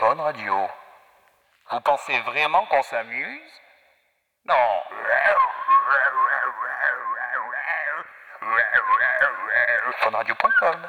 Fun Radio. Vous pensez vraiment qu'on s'amuse? Non. Funradio.com.